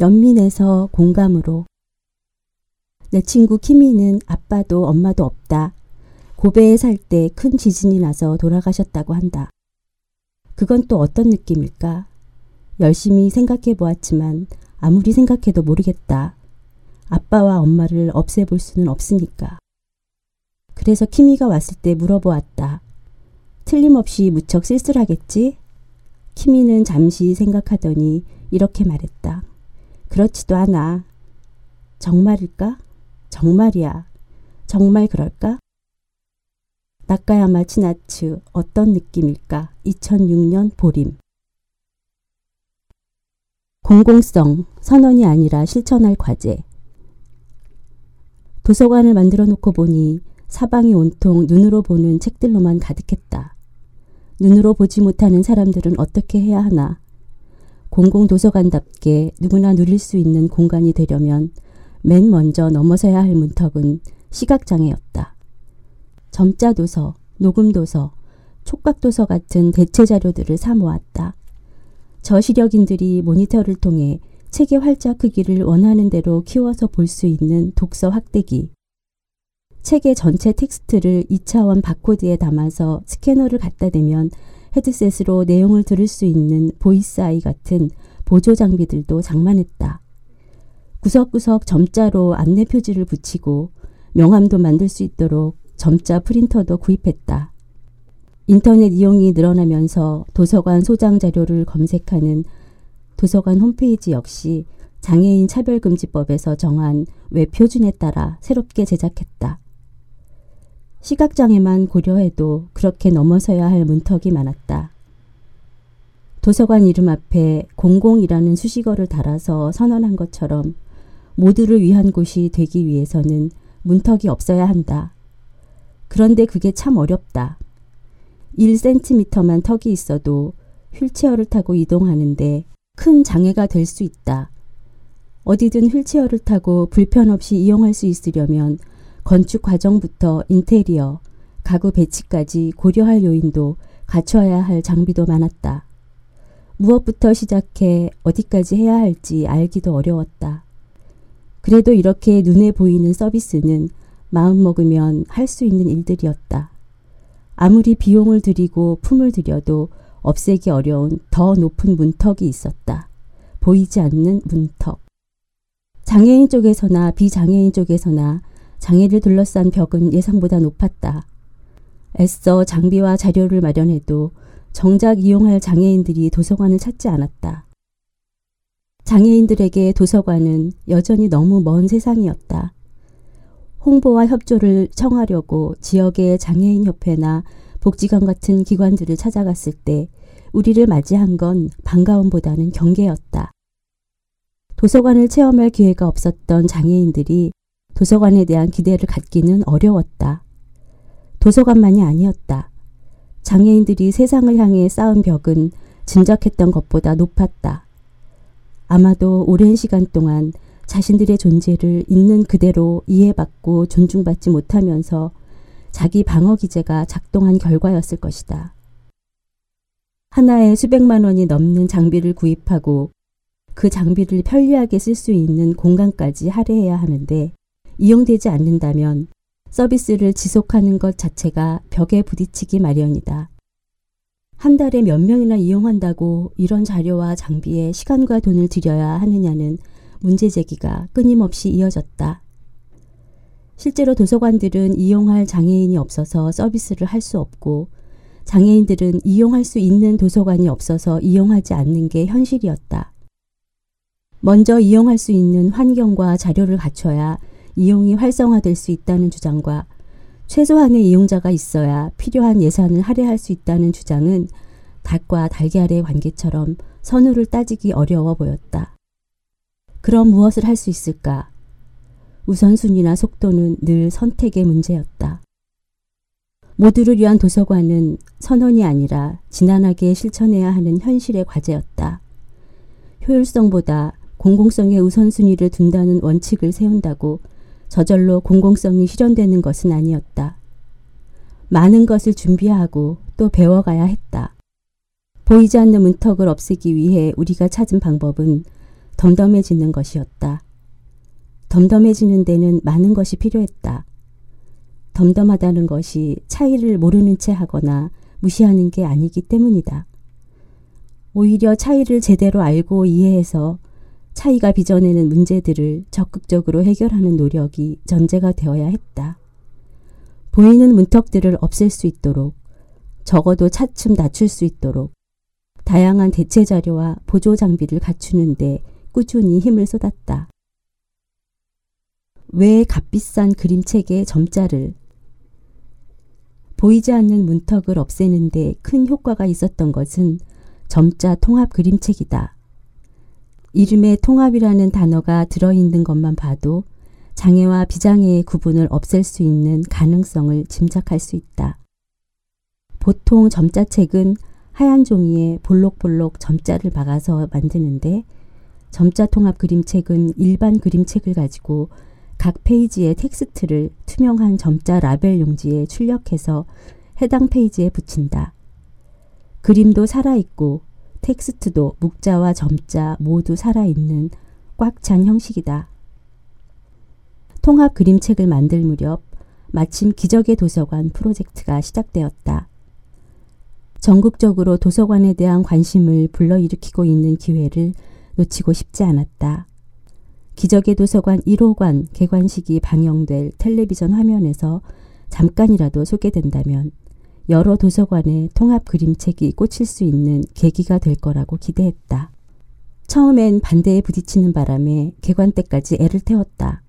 연민에서 공감으로 내 친구 키미는 아빠도 엄마도 없다. 고베에 살 때 큰 지진이 나서 돌아가셨다고 한다. 그건 또 어떤 느낌일까? 열심히 생각해 보았지만 아무리 생각해도 모르겠다. 아빠와 엄마를 없애볼 수는 없으니까. 그래서 키미가 왔을 때 물어보았다. 틀림없이 무척 쓸쓸하겠지? 키미는 잠시 생각하더니 이렇게 말했다. 그렇지도 않아. 정말일까? 정말이야. 정말 그럴까? 나카야마 치나츠 어떤 느낌일까? 2006년 보림 공공성, 선언이 아니라 실천할 과제 도서관을 만들어 놓고 보니 사방이 온통 눈으로 보는 책들로만 가득했다. 눈으로 보지 못하는 사람들은 어떻게 해야 하나? 공공도서관답게 누구나 누릴 수 있는 공간이 되려면 맨 먼저 넘어서야 할 문턱은 시각장애였다. 점자도서, 녹음도서, 촉각도서 같은 대체 자료들을 사모았다. 저시력인들이 모니터를 통해 책의 활자 크기를 원하는 대로 키워서 볼 수 있는 독서 확대기. 책의 전체 텍스트를 2차원 바코드에 담아서 스캐너를 갖다 대면 헤드셋으로 내용을 들을 수 있는 보이스 아이 같은 보조 장비들도 장만했다. 구석구석 점자로 안내 표지를 붙이고 명함도 만들 수 있도록 점자 프린터도 구입했다. 인터넷 이용이 늘어나면서 도서관 소장 자료를 검색하는 도서관 홈페이지 역시 장애인 차별금지법에서 정한 웹표준에 따라 새롭게 제작했다. 시각장애만 고려해도 그렇게 넘어서야 할 문턱이 많았다. 도서관 이름 앞에 공공이라는 수식어를 달아서 선언한 것처럼 모두를 위한 곳이 되기 위해서는 문턱이 없어야 한다. 그런데 그게 참 어렵다. 1cm만 턱이 있어도 휠체어를 타고 이동하는데 큰 장애가 될 수 있다. 어디든 휠체어를 타고 불편 없이 이용할 수 있으려면 건축 과정부터 인테리어, 가구 배치까지 고려할 요인도 갖춰야 할 장비도 많았다. 무엇부터 시작해 어디까지 해야 할지 알기도 어려웠다. 그래도 이렇게 눈에 보이는 서비스는 마음먹으면 할 수 있는 일들이었다. 아무리 비용을 들이고 품을 들여도 없애기 어려운 더 높은 문턱이 있었다. 보이지 않는 문턱. 장애인 쪽에서나 비장애인 쪽에서나 장애를 둘러싼 벽은 예상보다 높았다. 애써 장비와 자료를 마련해도 정작 이용할 장애인들이 도서관을 찾지 않았다. 장애인들에게 도서관은 여전히 너무 먼 세상이었다. 홍보와 협조를 청하려고 지역의 장애인협회나 복지관 같은 기관들을 찾아갔을 때 우리를 맞이한 건 반가움보다는 경계였다. 도서관을 체험할 기회가 없었던 장애인들이 도서관에 대한 기대를 갖기는 어려웠다. 도서관만이 아니었다. 장애인들이 세상을 향해 쌓은 벽은 짐작했던 것보다 높았다. 아마도 오랜 시간 동안 자신들의 존재를 있는 그대로 이해받고 존중받지 못하면서 자기 방어 기제가 작동한 결과였을 것이다. 하나에 수백만 원이 넘는 장비를 구입하고 그 장비를 편리하게 쓸 수 있는 공간까지 할애해야 하는데 이용되지 않는다면 서비스를 지속하는 것 자체가 벽에 부딪히기 마련이다. 한 달에 몇 명이나 이용한다고 이런 자료와 장비에 시간과 돈을 들여야 하느냐는 문제 제기가 끊임없이 이어졌다. 실제로 도서관들은 이용할 장애인이 없어서 서비스를 할 수 없고 장애인들은 이용할 수 있는 도서관이 없어서 이용하지 않는 게 현실이었다. 먼저 이용할 수 있는 환경과 자료를 갖춰야 이용이 활성화될 수 있다는 주장과 최소한의 이용자가 있어야 필요한 예산을 할애할 수 있다는 주장은 닭과 달걀의 관계처럼 선우를 따지기 어려워 보였다. 그럼 무엇을 할 수 있을까? 우선순위나 속도는 늘 선택의 문제였다. 모두를 위한 도서관은 선언이 아니라 지난하게 실천해야 하는 현실의 과제였다. 효율성보다 공공성의 우선순위를 둔다는 원칙을 세운다고 저절로 공공성이 실현되는 것은 아니었다. 많은 것을 준비하고 또 배워가야 했다. 보이지 않는 문턱을 없애기 위해 우리가 찾은 방법은 덤덤해지는 것이었다. 덤덤해지는 데는 많은 것이 필요했다. 덤덤하다는 것이 차이를 모르는 채 하거나 무시하는 게 아니기 때문이다. 오히려 차이를 제대로 알고 이해해서 차이가 빚어내는 문제들을 적극적으로 해결하는 노력이 전제가 되어야 했다. 보이는 문턱들을 없앨 수 있도록 적어도 차츰 낮출 수 있도록 다양한 대체 자료와 보조 장비를 갖추는데 꾸준히 힘을 쏟았다. 왜 값비싼 그림책의 점자를 보이지 않는 문턱을 없애는데 큰 효과가 있었던 것은 점자 통합 그림책이다. 이름에 통합이라는 단어가 들어있는 것만 봐도 장애와 비장애의 구분을 없앨 수 있는 가능성을 짐작할 수 있다. 보통 점자책은 하얀 종이에 볼록볼록 점자를 박아서 만드는데 점자 통합 그림책은 일반 그림책을 가지고 각 페이지의 텍스트를 투명한 점자 라벨 용지에 출력해서 해당 페이지에 붙인다. 그림도 살아있고 텍스트도 묵자와 점자 모두 살아있는 꽉 찬 형식이다. 통합 그림책을 만들 무렵 마침 기적의 도서관 프로젝트가 시작되었다. 전국적으로 도서관에 대한 관심을 불러일으키고 있는 기회를 놓치고 싶지 않았다. 기적의 도서관 1호관 개관식이 방영될 텔레비전 화면에서 잠깐이라도 소개된다면 여러 도서관에 통합 그림책이 꽂힐 수 있는 계기가 될 거라고 기대했다. 처음엔 반대에 부딪히는 바람에 개관 때까지 애를 태웠다.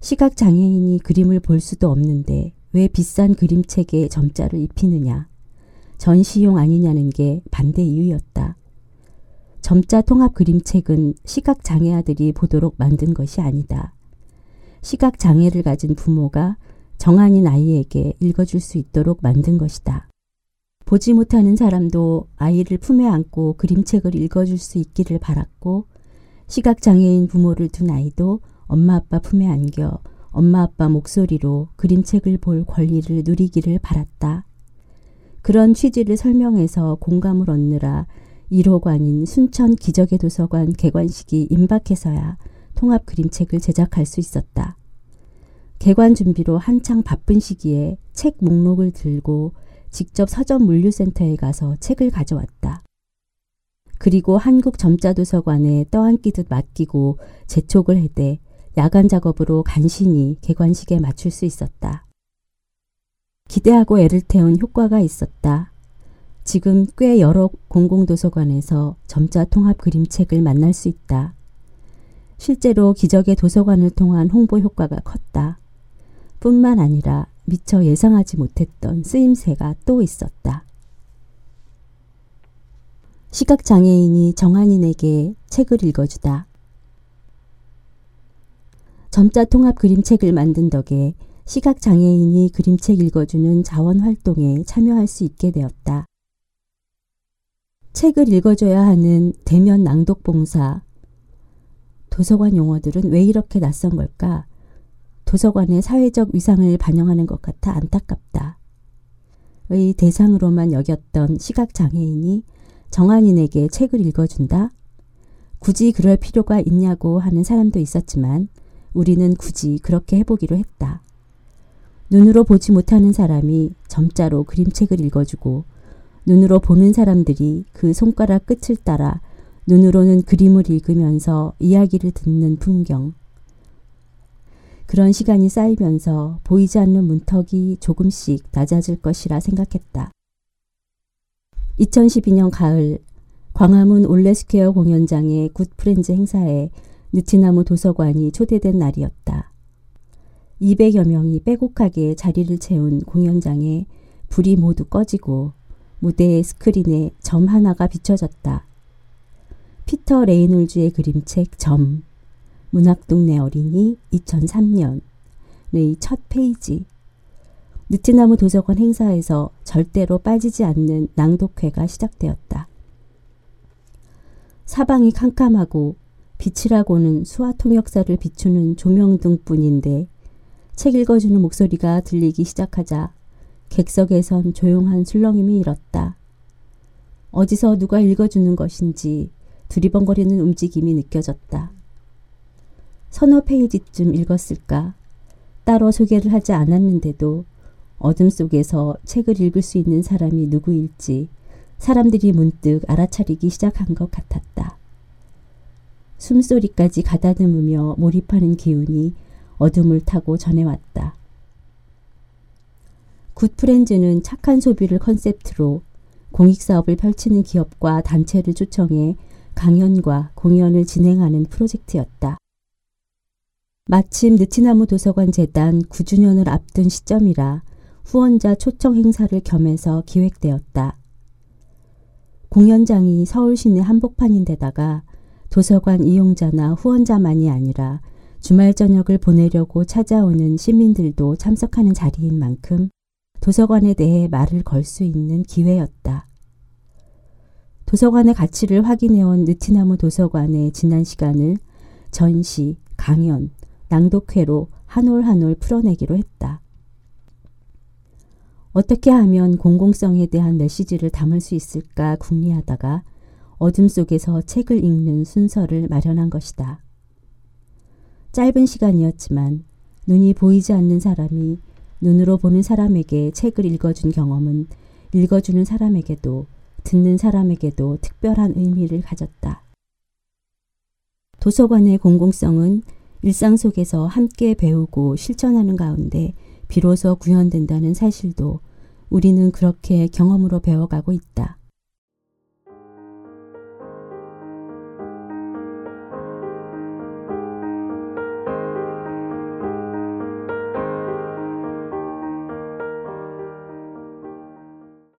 시각장애인이 그림을 볼 수도 없는데 왜 비싼 그림책에 점자를 입히느냐. 전시용 아니냐는 게 반대 이유였다. 점자 통합 그림책은 시각장애 아들이 보도록 만든 것이 아니다. 시각장애를 가진 부모가 정한인 아이에게 읽어줄 수 있도록 만든 것이다. 보지 못하는 사람도 아이를 품에 안고 그림책을 읽어줄 수 있기를 바랐고 시각장애인 부모를 둔 아이도 엄마 아빠 품에 안겨 엄마 아빠 목소리로 그림책을 볼 권리를 누리기를 바랐다. 그런 취지를 설명해서 공감을 얻느라 1호관인 순천 기적의 도서관 개관식이 임박해서야 통합 그림책을 제작할 수 있었다. 개관 준비로 한창 바쁜 시기에 책 목록을 들고 직접 서점 물류센터에 가서 책을 가져왔다. 그리고 한국 점자도서관에 떠안기듯 맡기고 재촉을 해대 야간 작업으로 간신히 개관식에 맞출 수 있었다. 기대하고 애를 태운 효과가 있었다. 지금 꽤 여러 공공도서관에서 점자 통합 그림책을 만날 수 있다. 실제로 기적의 도서관을 통한 홍보 효과가 컸다. 뿐만 아니라 미처 예상하지 못했던 쓰임새가 또 있었다. 시각장애인이 정한인에게 책을 읽어주다. 점자 통합 그림책을 만든 덕에 시각장애인이 그림책 읽어주는 자원활동에 참여할 수 있게 되었다. 책을 읽어줘야 하는 대면 낭독 봉사. 도서관 용어들은 왜 이렇게 낯선 걸까? 도서관의 사회적 위상을 반영하는 것 같아 안타깝다. 의 대상으로만 여겼던 시각장애인이 정한인에게 책을 읽어준다? 굳이 그럴 필요가 있냐고 하는 사람도 있었지만 우리는 굳이 그렇게 해보기로 했다. 눈으로 보지 못하는 사람이 점자로 그림책을 읽어주고 눈으로 보는 사람들이 그 손가락 끝을 따라 눈으로는 그림을 읽으면서 이야기를 듣는 풍경. 그런 시간이 쌓이면서 보이지 않는 문턱이 조금씩 낮아질 것이라 생각했다. 2012년 가을 광화문 올레스퀘어 공연장의 굿프렌즈 행사에 느티나무 도서관이 초대된 날이었다. 200여 명이 빼곡하게 자리를 채운 공연장에 불이 모두 꺼지고 무대의 스크린에 점 하나가 비춰졌다. 피터 레이놀즈의 그림책 점 문학동네 어린이 2003년의 첫 페이지 느티나무 도서관 행사에서 절대로 빠지지 않는 낭독회가 시작되었다. 사방이 캄캄하고 빛이라고는 수화 통역사를 비추는 조명등뿐인데 책 읽어주는 목소리가 들리기 시작하자 객석에선 조용한 술렁임이 일었다. 어디서 누가 읽어주는 것인지 두리번거리는 움직임이 느껴졌다. 서너 페이지쯤 읽었을까? 따로 소개를 하지 않았는데도 어둠 속에서 책을 읽을 수 있는 사람이 누구일지 사람들이 문득 알아차리기 시작한 것 같았다. 숨소리까지 가다듬으며 몰입하는 기운이 어둠을 타고 전해왔다. 굿프렌즈는 착한 소비를 컨셉트로 공익사업을 펼치는 기업과 단체를 초청해 강연과 공연을 진행하는 프로젝트였다. 마침 느티나무 도서관 재단 9주년을 앞둔 시점이라 후원자 초청 행사를 겸해서 기획되었다. 공연장이 서울 시내 한복판인데다가 도서관 이용자나 후원자만이 아니라 주말 저녁을 보내려고 찾아오는 시민들도 참석하는 자리인 만큼 도서관에 대해 말을 걸 수 있는 기회였다. 도서관의 가치를 확인해온 느티나무 도서관의 지난 시간을 전시, 강연, 낭독회로 한 올 한 올 풀어내기로 했다. 어떻게 하면 공공성에 대한 메시지를 담을 수 있을까 궁리하다가 어둠 속에서 책을 읽는 순서를 마련한 것이다. 짧은 시간이었지만 눈이 보이지 않는 사람이 눈으로 보는 사람에게 책을 읽어준 경험은 읽어주는 사람에게도 듣는 사람에게도 특별한 의미를 가졌다. 도서관의 공공성은 일상 속에서 함께 배우고 실천하는 가운데 비로소 구현된다는 사실도 우리는 그렇게 경험으로 배워가고 있다.